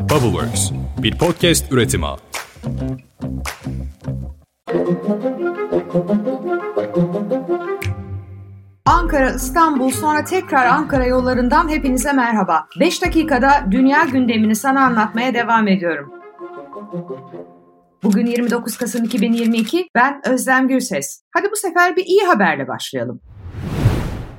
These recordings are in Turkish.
Bubbleworks, bir podcast üretimi. Ankara, İstanbul, sonra tekrar Ankara yollarından hepinize merhaba. 5 dakikada dünya gündemini sana anlatmaya devam ediyorum. Bugün 29 Kasım 2022, ben Özlem Gürses. Hadi bu sefer bir iyi haberle başlayalım.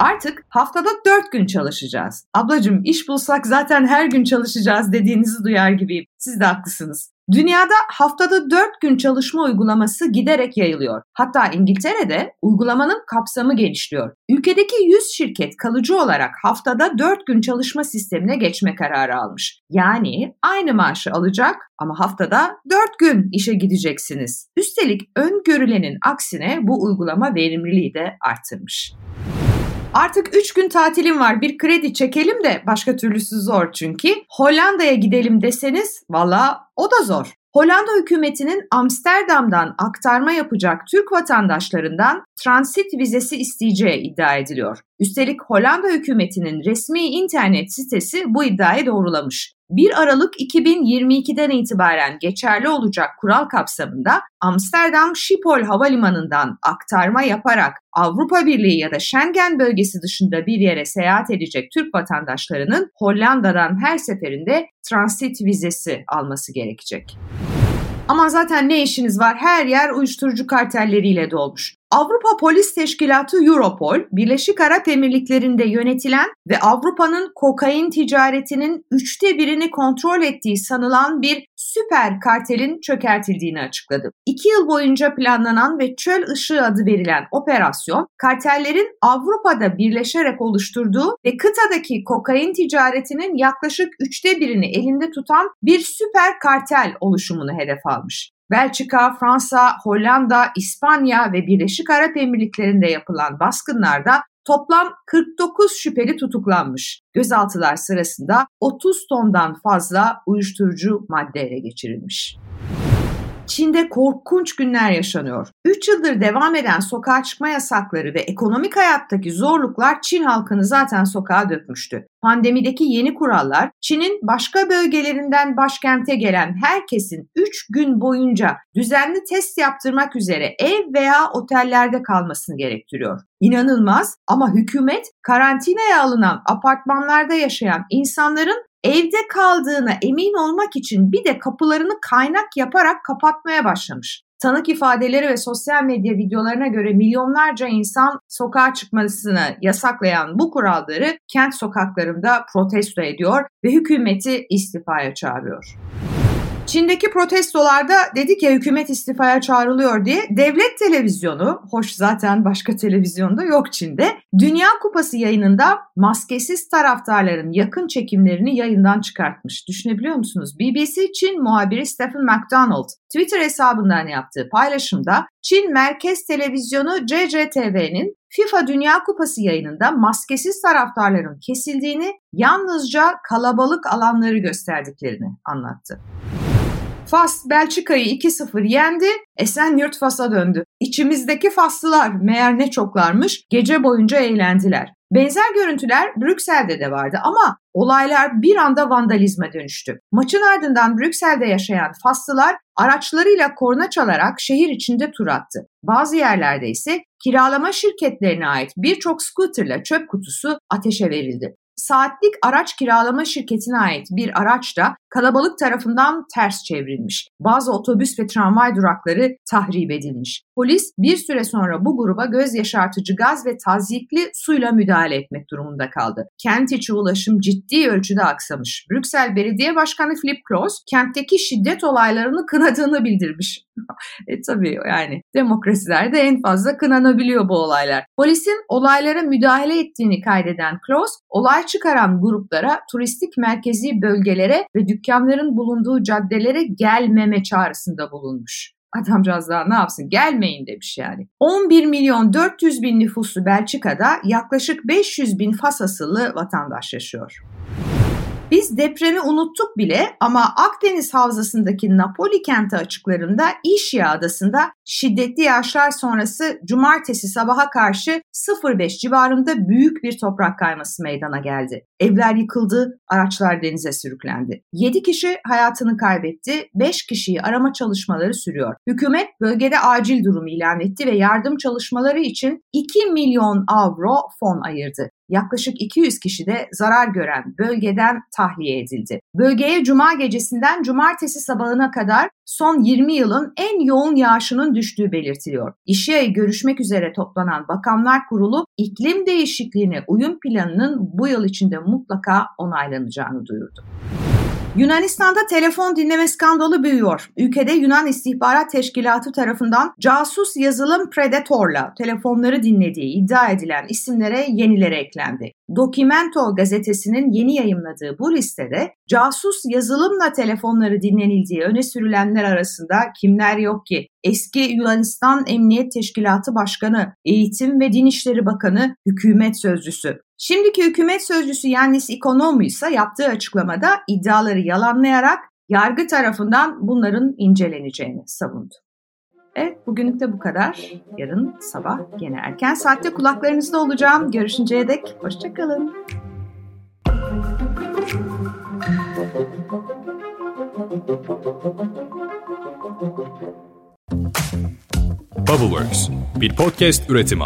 Artık haftada 4 gün çalışacağız. Ablacım iş bulsak zaten her gün çalışacağız dediğinizi duyar gibiyim. Siz de haklısınız. Dünyada haftada 4 gün çalışma uygulaması giderek yayılıyor. Hatta İngiltere'de uygulamanın kapsamı genişliyor. Ülkedeki 100 şirket kalıcı olarak haftada 4 gün çalışma sistemine geçme kararı almış. Yani aynı maaşı alacak ama haftada 4 gün işe gideceksiniz. Üstelik öngörülenin aksine bu uygulama verimliliği de arttırmış. Artık 3 gün tatilim var bir kredi çekelim de başka türlüsü zor çünkü. Hollanda'ya gidelim deseniz valla o da zor. Hollanda hükümetinin Amsterdam'dan aktarma yapacak Türk vatandaşlarından transit vizesi isteyeceği iddia ediliyor. Üstelik Hollanda hükümetinin resmi internet sitesi bu iddiayı doğrulamış. 1 Aralık 2022'den itibaren geçerli olacak kural kapsamında Amsterdam Schiphol Havalimanı'ndan aktarma yaparak Avrupa Birliği ya da Schengen bölgesi dışında bir yere seyahat edecek Türk vatandaşlarının Hollanda'dan her seferinde transit vizesi alması gerekecek. Ama zaten ne işiniz var? Her yer uyuşturucu kartelleriyle dolmuş. Avrupa Polis Teşkilatı Europol, Birleşik Arap Emirlikleri'nde yönetilen ve Avrupa'nın kokain ticaretinin üçte birini kontrol ettiği sanılan bir süper kartelin çökertildiğini açıkladı. İki yıl boyunca planlanan ve çöl ışığı adı verilen operasyon, kartellerin Avrupa'da birleşerek oluşturduğu ve kıtadaki kokain ticaretinin yaklaşık üçte birini elinde tutan bir süper kartel oluşumunu hedef almış. Belçika, Fransa, Hollanda, İspanya ve Birleşik Arap Emirlikleri'nde yapılan baskınlarda toplam 49 şüpheli tutuklanmış. Gözaltılar sırasında 30 tondan fazla uyuşturucu madde ele geçirilmiş. Çin'de korkunç günler yaşanıyor. 3 yıldır devam eden sokağa çıkma yasakları ve ekonomik hayattaki zorluklar Çin halkını zaten sokağa dökmüştü. Pandemideki yeni kurallar Çin'in başka bölgelerinden başkente gelen herkesin 3 gün boyunca düzenli test yaptırmak üzere ev veya otellerde kalmasını gerektiriyor. İnanılmaz ama hükümet karantinaya alınan apartmanlarda yaşayan insanların evde kaldığına emin olmak için bir de kapılarını kaynak yaparak kapatmaya başlamış. Tanık ifadeleri ve sosyal medya videolarına göre milyonlarca insan sokağa çıkmasını yasaklayan bu kuralları kent sokaklarında protesto ediyor ve hükümeti istifaya çağırıyor. Çin'deki protestolarda dedik ya hükümet istifaya çağrılıyor diye devlet televizyonu, hoş zaten başka televizyonda yok Çin'de, Dünya Kupası yayınında maskesiz taraftarların yakın çekimlerini yayından çıkartmış. Düşünebiliyor musunuz? BBC Çin muhabiri Stephen McDonald Twitter hesabından yaptığı paylaşımda Çin Merkez Televizyonu CCTV'nin FIFA Dünya Kupası yayınında maskesiz taraftarların kesildiğini, yalnızca kalabalık alanları gösterdiklerini anlattı. Fas Belçika'yı 2-0 yendi, Esenyurt Fas'a döndü. İçimizdeki Faslılar meğer ne çoklarmış, gece boyunca eğlendiler. Benzer görüntüler Brüksel'de de vardı ama olaylar bir anda vandalizme dönüştü. Maçın ardından Brüksel'de yaşayan Faslılar araçlarıyla korna çalarak şehir içinde tur attı. Bazı yerlerde ise kiralama şirketlerine ait birçok scooterla çöp kutusu ateşe verildi saatlik araç kiralama şirketine ait bir araç da kalabalık tarafından ters çevrilmiş. Bazı otobüs ve tramvay durakları tahrip edilmiş. Polis bir süre sonra bu gruba göz yaşartıcı gaz ve tazyikli suyla müdahale etmek durumunda kaldı. Kent içi ulaşım ciddi ölçüde aksamış. Brüksel Belediye Başkanı Philip Klaus kentteki şiddet olaylarını kınadığını bildirmiş. e tabii yani demokrasilerde en fazla kınanabiliyor bu olaylar. Polisin olaylara müdahale ettiğini kaydeden Klaus, olay çıkaran gruplara turistik merkezi bölgelere ve dükkanların bulunduğu caddelere gelmeme çağrısında bulunmuş. Adamcağız daha ne yapsın gelmeyin demiş yani. 11 milyon 400 bin nüfuslu Belçika'da yaklaşık 500 bin Fas asıllı vatandaş yaşıyor. Biz depremi unuttuk bile ama Akdeniz Havzası'ndaki Napoli kenti açıklarında İşya Adası'nda şiddetli yağışlar sonrası cumartesi sabaha karşı 05 civarında büyük bir toprak kayması meydana geldi. Evler yıkıldı, araçlar denize sürüklendi. 7 kişi hayatını kaybetti, 5 kişiyi arama çalışmaları sürüyor. Hükümet bölgede acil durum ilan etti ve yardım çalışmaları için 2 milyon avro fon ayırdı. Yaklaşık 200 kişi de zarar gören bölgeden tahliye edildi. Bölgeye cuma gecesinden cumartesi sabahına kadar son 20 yılın en yoğun yağışının düştüğü belirtiliyor. İşe görüşmek üzere toplanan Bakanlar Kurulu iklim değişikliğine uyum planının bu yıl içinde mutlaka onaylanacağını duyurdu. Yunanistan'da telefon dinleme skandalı büyüyor. Ülkede Yunan İstihbarat Teşkilatı tarafından casus yazılım Predator'la telefonları dinlediği iddia edilen isimlere yenileri eklendi. Documento gazetesinin yeni yayımladığı bu listede casus yazılımla telefonları dinlenildiği öne sürülenler arasında kimler yok ki? Eski Yunanistan Emniyet Teşkilatı Başkanı, Eğitim ve Din İşleri Bakanı, hükümet sözcüsü. Şimdiki hükümet sözcüsü Yannis Ikonomou ise yaptığı açıklamada iddiaları yalanlayarak yargı tarafından bunların inceleneceğini savundu. Evet bugünlük de bu kadar. Yarın sabah gene erken saatte kulaklarınızda olacağım. Görüşünceye dek hoşçakalın. Bubbleworks bir podcast üretimi.